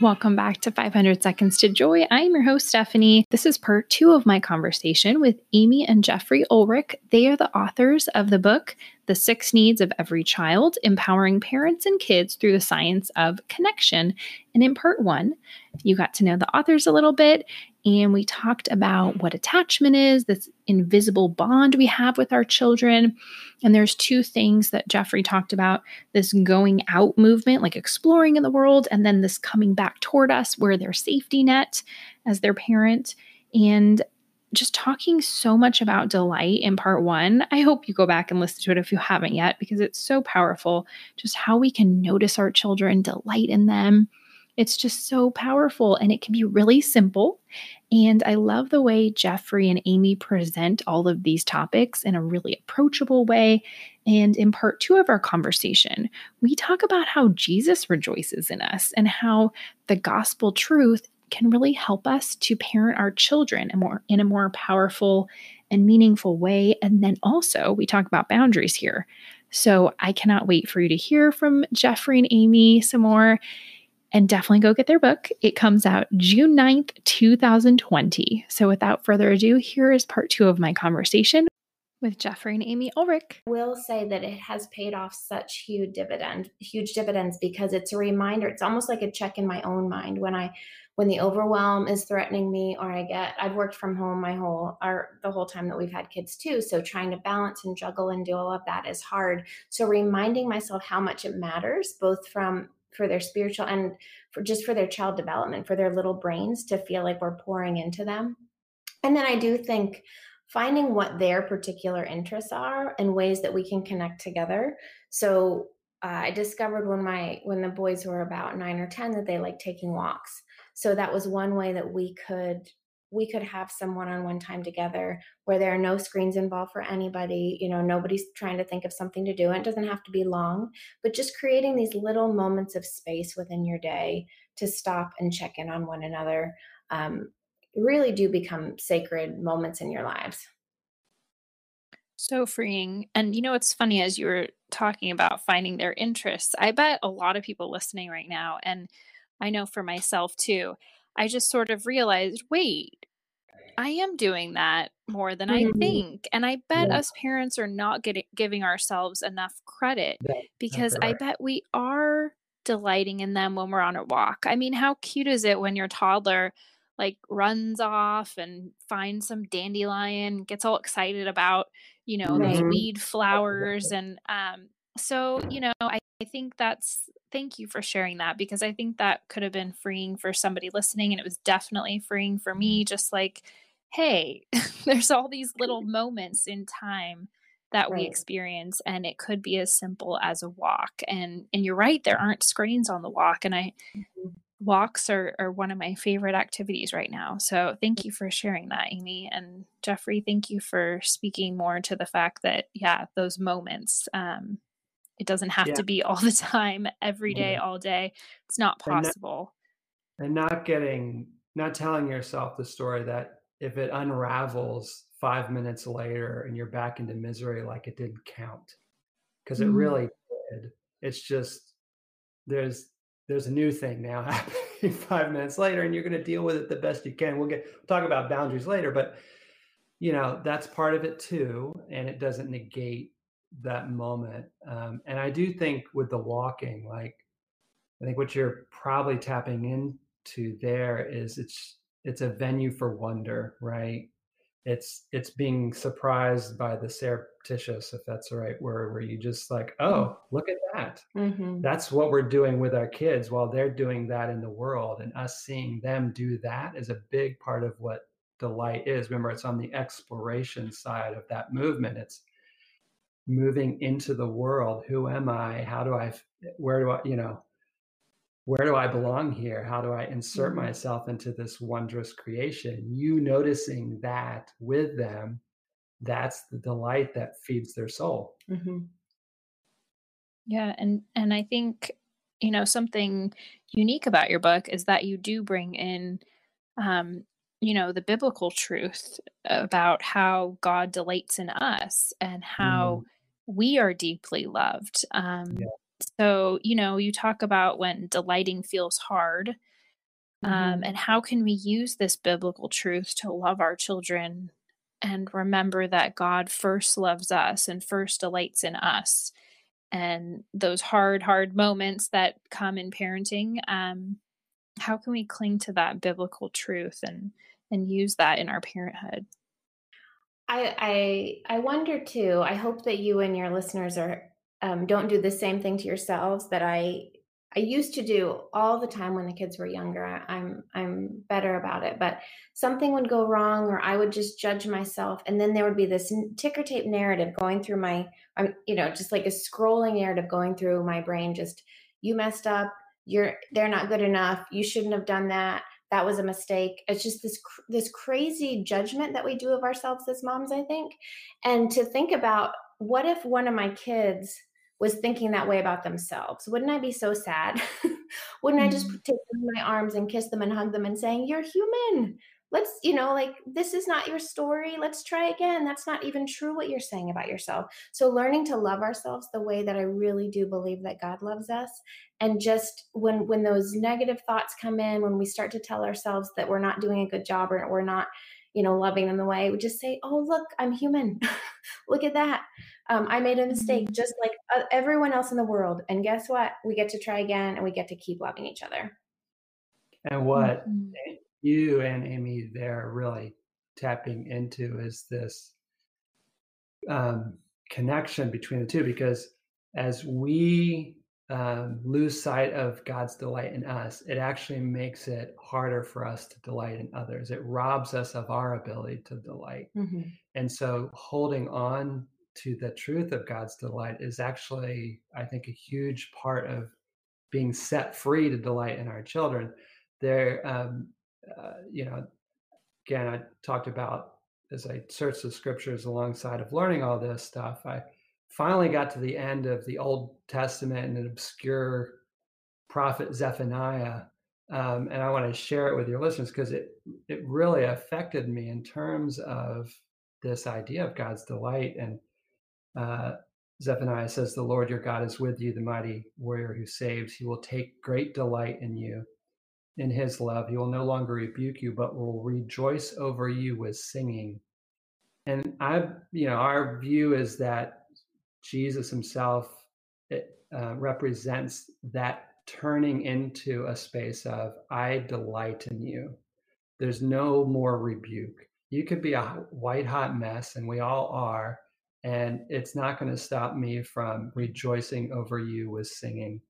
Welcome back to 500 Seconds to Joy. I'm your host, Stephanie. This is part two of my conversation with Amy and Jeffrey Olrick. They are the authors of the book, The Six Needs of Every Child Empowering Parents and Kids Through the Science of Connection. And in part one, you got to know the authors a little bit, and we talked about what attachment is, this invisible bond we have with our children. And there's two things that Jeffrey talked about this going out movement, like exploring in the world, and then this coming back toward us where their safety net as their parent. And just talking so much about delight in part one. I hope you go back and listen to it if you haven't yet, because it's so powerful. Just how we can notice our children, delight in them, it's just so powerful and it can be really simple. And I love the way Jeffrey and Amy present all of these topics in a really approachable way. And in part two of our conversation, we talk about how Jesus rejoices in us and how the gospel truth can really help us to parent our children in, more, in a more powerful and meaningful way. And then also, we talk about boundaries here. So I cannot wait for you to hear from Jeffrey and Amy some more and definitely go get their book. It comes out June 9th, 2020. So without further ado, here is part two of my conversation with Jeffrey and Amy Olrick. Will say that it has paid off such huge dividend, huge dividends because it's a reminder. It's almost like a check in my own mind when I when the overwhelm is threatening me or I get I've worked from home my whole our the whole time that we've had kids too. So trying to balance and juggle and do all of that is hard. So reminding myself how much it matters, both from for their spiritual and for just for their child development, for their little brains to feel like we're pouring into them. And then I do think finding what their particular interests are and ways that we can connect together. So uh, I discovered when my when the boys were about nine or ten that they like taking walks. So that was one way that we could we could have some one-on-one time together where there are no screens involved for anybody you know nobody's trying to think of something to do it doesn't have to be long but just creating these little moments of space within your day to stop and check in on one another um, really do become sacred moments in your lives. So freeing. And you know it's funny as you were talking about finding their interests i bet a lot of people listening right now and i know for myself too I just sort of realized, wait, I am doing that more than mm-hmm. I think. And I bet yeah. us parents are not getting giving ourselves enough credit yeah, because I bet we are delighting in them when we're on a walk. I mean, how cute is it when your toddler like runs off and finds some dandelion, gets all excited about, you know, mm-hmm. those weed flowers and um so, you know, I, I think that's thank you for sharing that because I think that could have been freeing for somebody listening. And it was definitely freeing for me, just like, hey, there's all these little moments in time that right. we experience and it could be as simple as a walk and and you're right there aren't screens on the walk and i mm-hmm. walks are, are one of my favorite activities right now so thank you for sharing that amy and jeffrey thank you for speaking more to the fact that yeah those moments um, it doesn't have yeah. to be all the time, every day, all day. It's not possible. And not, and not getting, not telling yourself the story that if it unravels five minutes later and you're back into misery, like it didn't count, because it mm. really did. It's just there's there's a new thing now happening five minutes later, and you're going to deal with it the best you can. We'll get we'll talk about boundaries later, but you know that's part of it too, and it doesn't negate that moment. Um, and I do think with the walking, like I think what you're probably tapping into there is it's it's a venue for wonder, right? It's it's being surprised by the surreptitious, if that's the right word, where you just like, mm. oh, look at that. Mm-hmm. That's what we're doing with our kids while they're doing that in the world, and us seeing them do that is a big part of what delight is. Remember, it's on the exploration side of that movement. It's moving into the world who am i how do i where do i you know where do i belong here how do i insert mm-hmm. myself into this wondrous creation you noticing that with them that's the delight that feeds their soul mm-hmm. yeah and and i think you know something unique about your book is that you do bring in um you know the biblical truth about how god delights in us and how mm-hmm. we are deeply loved um yeah. so you know you talk about when delighting feels hard Um, mm-hmm. Um, and how can we use this biblical truth to love our children and remember that God first loves us and first delights in us? And those hard, hard moments that come in parenting, um, how can we cling to that biblical truth and and use that in our parenthood? I I I wonder too. I hope that you and your listeners are um, don't do the same thing to yourselves that I I used to do all the time when the kids were younger. I, I'm I'm better about it, but something would go wrong, or I would just judge myself, and then there would be this ticker tape narrative going through my, I'm you know, just like a scrolling narrative going through my brain. Just you messed up. You're they're not good enough. You shouldn't have done that. That was a mistake. It's just this this crazy judgment that we do of ourselves as moms. I think, and to think about what if one of my kids was thinking that way about themselves. Wouldn't I be so sad? Wouldn't mm-hmm. I just mm. take them in my arms and kiss them and hug them and saying, You're human. Let's, you know, like this is not your story. Let's try again. That's not even true what you're saying about yourself. So, learning to love ourselves the way that I really do believe that God loves us. And just when when those negative thoughts come in, when we start to tell ourselves that we're not doing a good job or we're not, you know, loving them the way, we just say, Oh, look, I'm human. look at that um, I made a mistake mm-hmm. just like uh, everyone else in the world. And guess what? We get to try again and we get to keep loving each other. And what mm-hmm. You and Amy there really tapping into is this um, connection between the two because as we um, lose sight of God's delight in us, it actually makes it harder for us to delight in others. It robs us of our ability to delight. Mm-hmm. And so holding on to the truth of God's delight is actually, I think, a huge part of being set free to delight in our children. There, um, uh, you know, again, I talked about as I searched the scriptures alongside of learning all this stuff. I finally got to the end of the Old Testament and an obscure prophet Zephaniah. Um, and I want to share it with your listeners because it it really affected me in terms of this idea of God's delight and uh, Zephaniah says, The Lord your God is with you, the mighty warrior who saves. He will take great delight in you. In his love, he will no longer rebuke you, but will rejoice over you with singing. And I, you know, our view is that Jesus himself it, uh, represents that turning into a space of, I delight in you. There's no more rebuke. You could be a white hot mess, and we all are and it's not going to stop me from rejoicing over you with singing.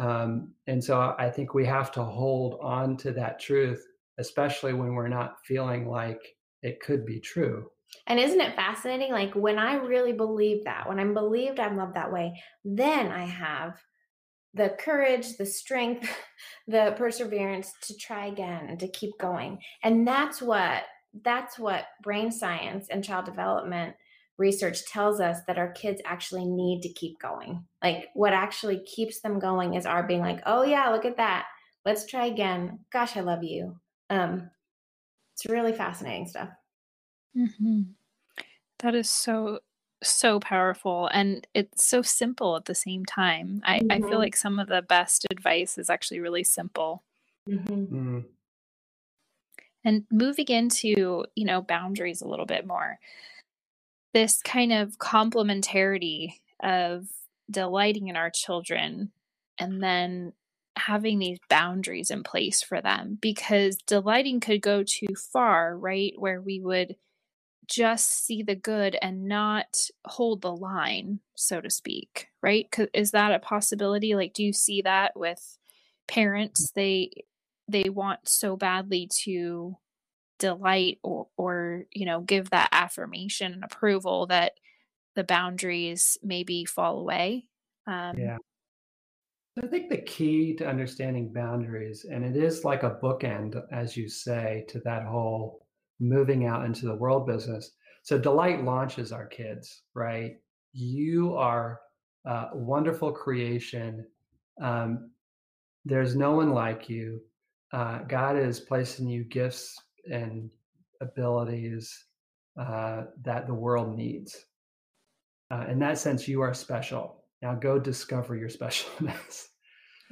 Um, and so I think we have to hold on to that truth, especially when we're not feeling like it could be true. And isn't it fascinating? Like when I really believe that, when I'm believed I'm loved that way, then I have the courage, the strength, the perseverance to try again and to keep going. And that's what that's what brain science and child development research tells us that our kids actually need to keep going. Like what actually keeps them going is our being like, "Oh yeah, look at that. Let's try again. Gosh, I love you." Um it's really fascinating stuff. Mm-hmm. That is so so powerful and it's so simple at the same time. I, mm-hmm. I feel mm-hmm. like some of the best advice is actually really simple. Mm-hmm. Mm-hmm. And moving into, you know, boundaries a little bit more this kind of complementarity of delighting in our children and then having these boundaries in place for them because delighting could go too far, right? Where we would just see the good and not hold the line, so to speak, right? Is that a possibility? Like, do you see that with parents? They they want so badly to delight or or you know give that affirmation and approval that the boundaries maybe fall away um, yeah. I think the key to understanding boundaries and it is like a bookend as you say to that whole moving out into the world business. So delight launches our kids right? You are a wonderful creation um, there's no one like you uh, god is placing you gifts and abilities uh, that the world needs. Uh, in that sense, you are special. Now go discover your specialness.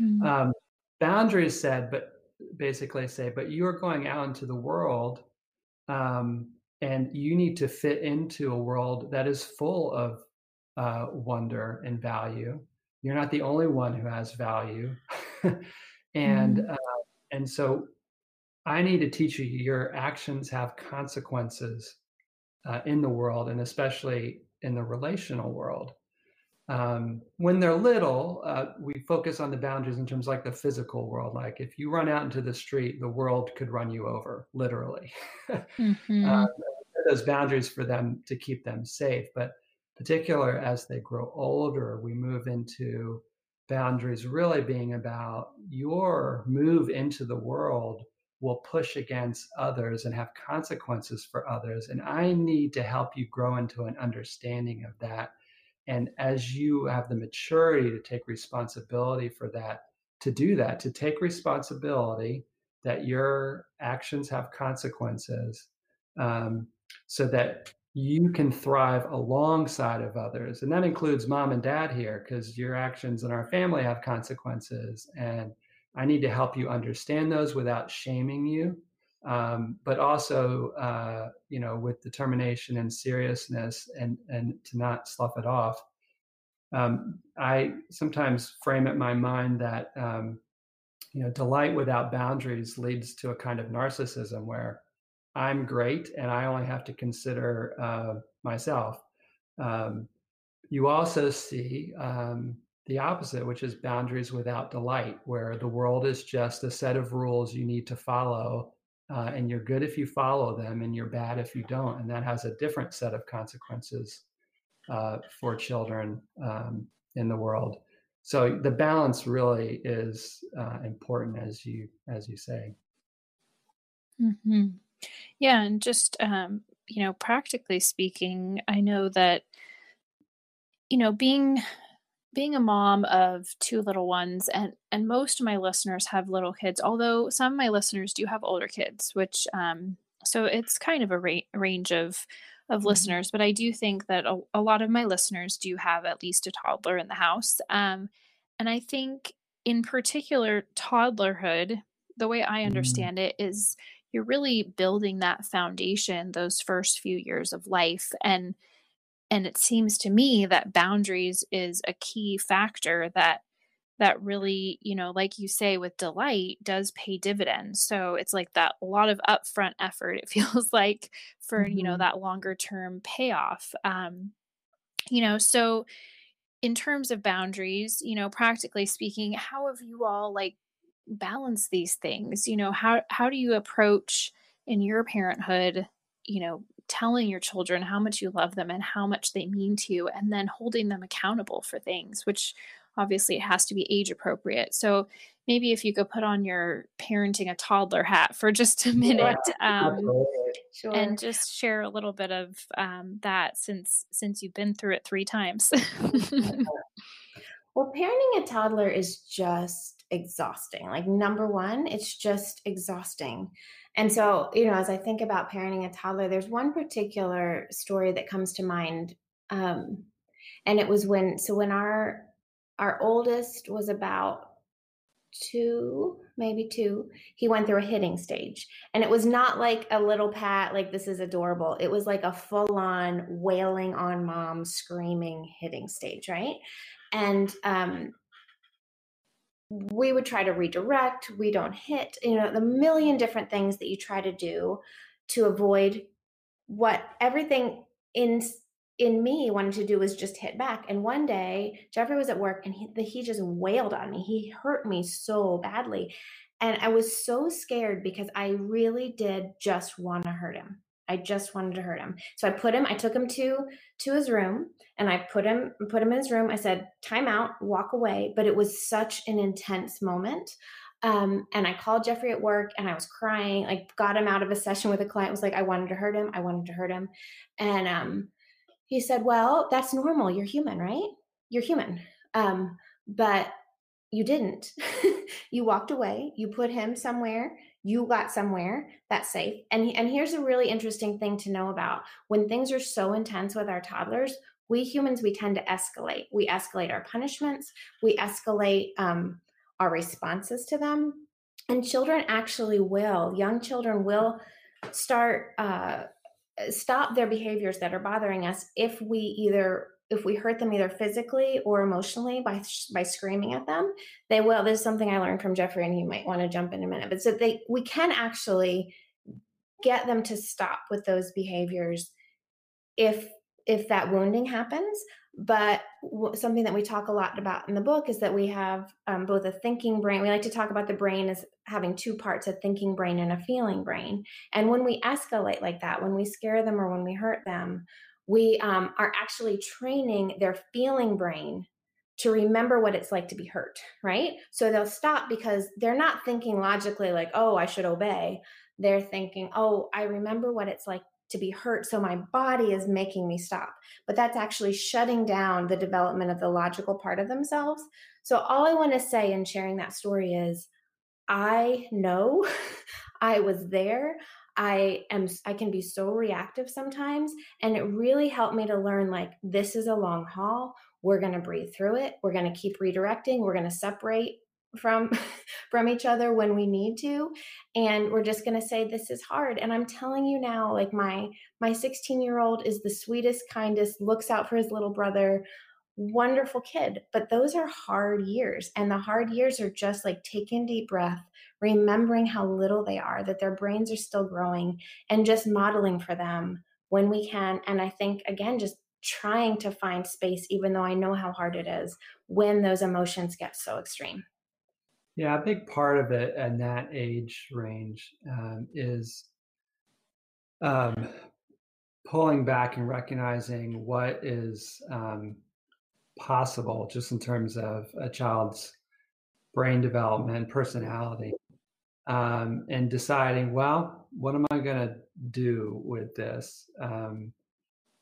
Mm-hmm. Um, boundaries said, but basically say, but you are going out into the world um, and you need to fit into a world that is full of uh, wonder and value. You're not the only one who has value. and mm. uh, and so I need to teach you your actions have consequences uh, in the world and especially in the relational world. Um, when they're little, uh, we focus on the boundaries in terms like the physical world. Like if you run out into the street, the world could run you over, literally. mm-hmm. uh, those boundaries for them to keep them safe. But particular as they grow older, we move into boundaries really being about your move into the world will push against others and have consequences for others. And I need to help you grow into an understanding of that. And as you have the maturity to take responsibility for that, to do that, to take responsibility that your actions have consequences, um, so that you can thrive alongside of others. And that includes mom and dad here, because your actions in our family have consequences. And I need to help you understand those without shaming you, um, but also, uh, you know, with determination and seriousness and, and to not slough it off. Um, I sometimes frame it in my mind that, um, you know, delight without boundaries leads to a kind of narcissism where I'm great and I only have to consider uh, myself. Um, you also see um, the opposite, which is boundaries without delight, where the world is just a set of rules you need to follow. Uh, and you're good if you follow them, and you're bad if you don't. And that has a different set of consequences uh, for children um, in the world. So the balance really is uh, important, as you as you say. Mm-hmm. Yeah, and just um, you know, practically speaking, I know that you know, being being a mom of two little ones and and most of my listeners have little kids, although some of my listeners do have older kids, which um so it's kind of a ra- range of of mm-hmm. listeners, but I do think that a, a, lot of my listeners do have at least a toddler in the house. Um, and I think, in particular, toddlerhood, the way I mm-hmm. understand mm. it is you're really building that foundation those first few years of life and and it seems to me that boundaries is a key factor that that really you know like you say with delight does pay dividends so it's like that a lot of upfront effort it feels like for mm-hmm. you know mm-hmm. that longer term payoff um you know so in terms of boundaries you know practically speaking how have you all like balance these things you know how how do you approach in your parenthood you know telling your children how much you love them and how much they mean to you and then holding them accountable for things which obviously it has to be age appropriate so maybe if you could put on your parenting a toddler hat for just a minute um, sure. and just share a little bit of um, that since since you've been through it three times well parenting a toddler is just exhausting. Like, number one, it's just exhausting. And so, you know, as I think about parenting a toddler, there's one particular story that comes to mind. Um, and it was when, so when our, our oldest was about two, maybe two, he went through a hitting stage. And it was not like a little pat, like this is adorable. It was like a full on wailing on mom, screaming hitting stage, right? And um, we would try to redirect, we don't hit, you know, the million different things that you try to do to avoid what everything in in me wanted to do was just hit back. And one day, Jeffrey was at work and he, he just wailed on me. He hurt me so badly. And I was so scared because I really did just want to hurt him. I just wanted to hurt him. So I put him, I took him to to his room and I put him put him in his room. I said, "Time out, walk away." But it was such an intense moment. Um, and I called Jeffrey at work and I was crying, like got him out of a session with a client, was like, I wanted to hurt him. I wanted to hurt him. And um, he said, Well, that's normal. You're human, right? You're human. Um, but you didn't. you walked away, you put him somewhere you got somewhere that's safe. And, and here's a really interesting thing to know about when things are so intense with our toddlers, we humans, we tend to escalate. We escalate our punishments, we escalate um, our responses to them. and children actually will young children will start uh, stop their behaviors that are bothering us if we either if we hurt them either physically or emotionally by by screaming at them they will there's something i learned from jeffrey and you might want to jump in a minute but so they we can actually get them to stop with those behaviors if if that wounding happens but something that we talk a lot about in the book is that we have um, both a thinking brain we like to talk about the brain as having two parts a thinking brain and a feeling brain and when we escalate like that when we scare them or when we hurt them we um, are actually training their feeling brain to remember what it's like to be hurt right so they'll stop because they're not thinking logically like oh i should obey they're thinking oh i remember what it's like to be hurt. So my body is making me stop. But that's actually shutting down the development of the logical part of themselves. So all I want to say in sharing that story is I know I was there. I am I can be so reactive sometimes and it really helped me to learn like this is a long haul. We're going to breathe through it. We're going to keep redirecting. We're going to separate from from each other when we need to and we're just going to say this is hard and i'm telling you now like my my 16 year old is the sweetest kindest looks out for his little brother wonderful kid but those are hard years and the hard years are just like taking deep breath remembering how little they are that their brains are still growing and just modeling for them when we can and i think again just trying to find space even though i know how hard it is when those emotions get so extreme. Yeah, a big part of it in that age range um, is um, pulling back and recognizing what is um, possible just in terms of a child's brain development, personality, um, and deciding, well, what am I going to do with this? Um,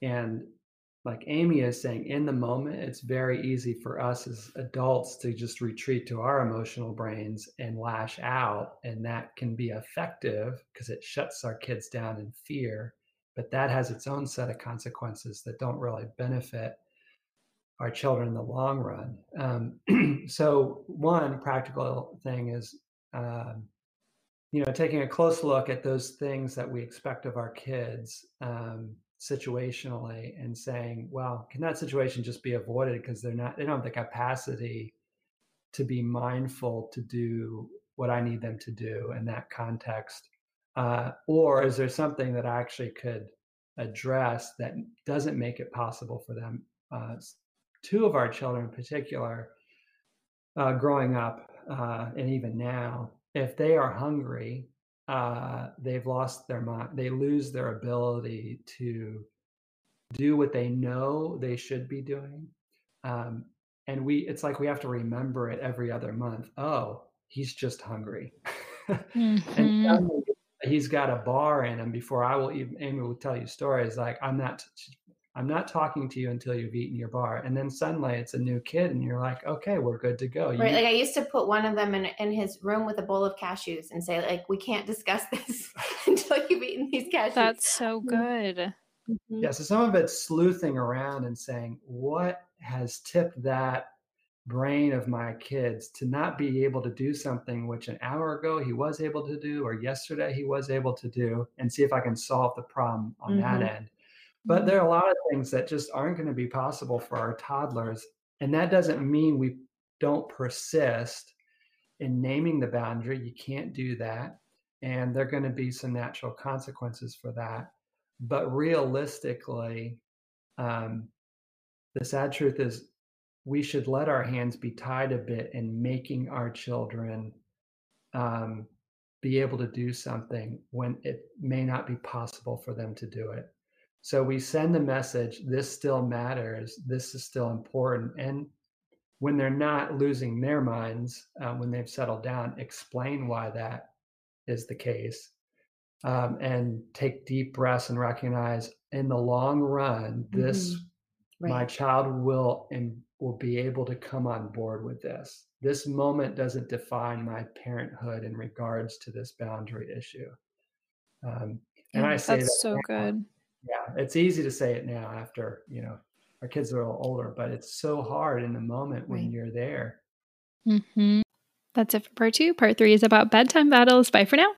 and like Amy is saying, in the moment, it's very easy for us as adults to just retreat to our emotional brains and lash out. And that can be effective because it shuts our kids down in fear. But that has its own set of consequences that don't really benefit our children in the long run. Um, so, one practical thing is, um, you know, taking a close look at those things that we expect of our kids. Um, situationally and saying, well, can that situation just be avoided because they're not, they don't have the capacity to be mindful to do what I need them to do in that context? Uh, or is there something that I actually could address that doesn't make it possible for them? Uh, two of our children in particular, uh, growing up uh, and even now, if they are hungry, uh, they've lost their mind. They lose their ability to do what they know they should be doing. Um, and we, it's like we have to remember it every other month. Oh, he's just hungry. mm-hmm. and he's got a bar in him before I will even, Amy will tell you stories like, I'm not, I'm not talking to you until you've eaten your bar. And then suddenly it's a new kid and you're like, okay, we're good to go. You right. Like I used to put one of them in, in his room with a bowl of cashews and say like, we can't discuss this until you've eaten these cashews. That's so mm-hmm. good. Mm-hmm. Yeah. So some of it's sleuthing around and saying, what has tipped that brain of my kids to not be able to do something which an hour ago he was able to do or yesterday he was able to do and see if I can solve the problem on mm-hmm. that end. But there are a lot of things that just aren't going to be possible for our toddlers. And that doesn't mean we don't persist in naming the boundary. You can't do that. And there are going to be some natural consequences for that. But realistically, um, the sad truth is we should let our hands be tied a bit in making our children um, be able to do something when it may not be possible for them to do it. So we send the message this still matters, this is still important. And when they're not losing their minds, uh, when they've settled down, explain why that is the case. Um, and take deep breaths and recognize in the long run, this mm-hmm. right. my child will and will be able to come on board with this. This moment doesn't define my parenthood in regards to this boundary issue. Um, and yeah, I say that's that so good yeah it's easy to say it now after you know our kids are a little older but it's so hard in the moment when right. you're there mm-hmm. That's it for part two. Part three is about bedtime battles. Bye for now.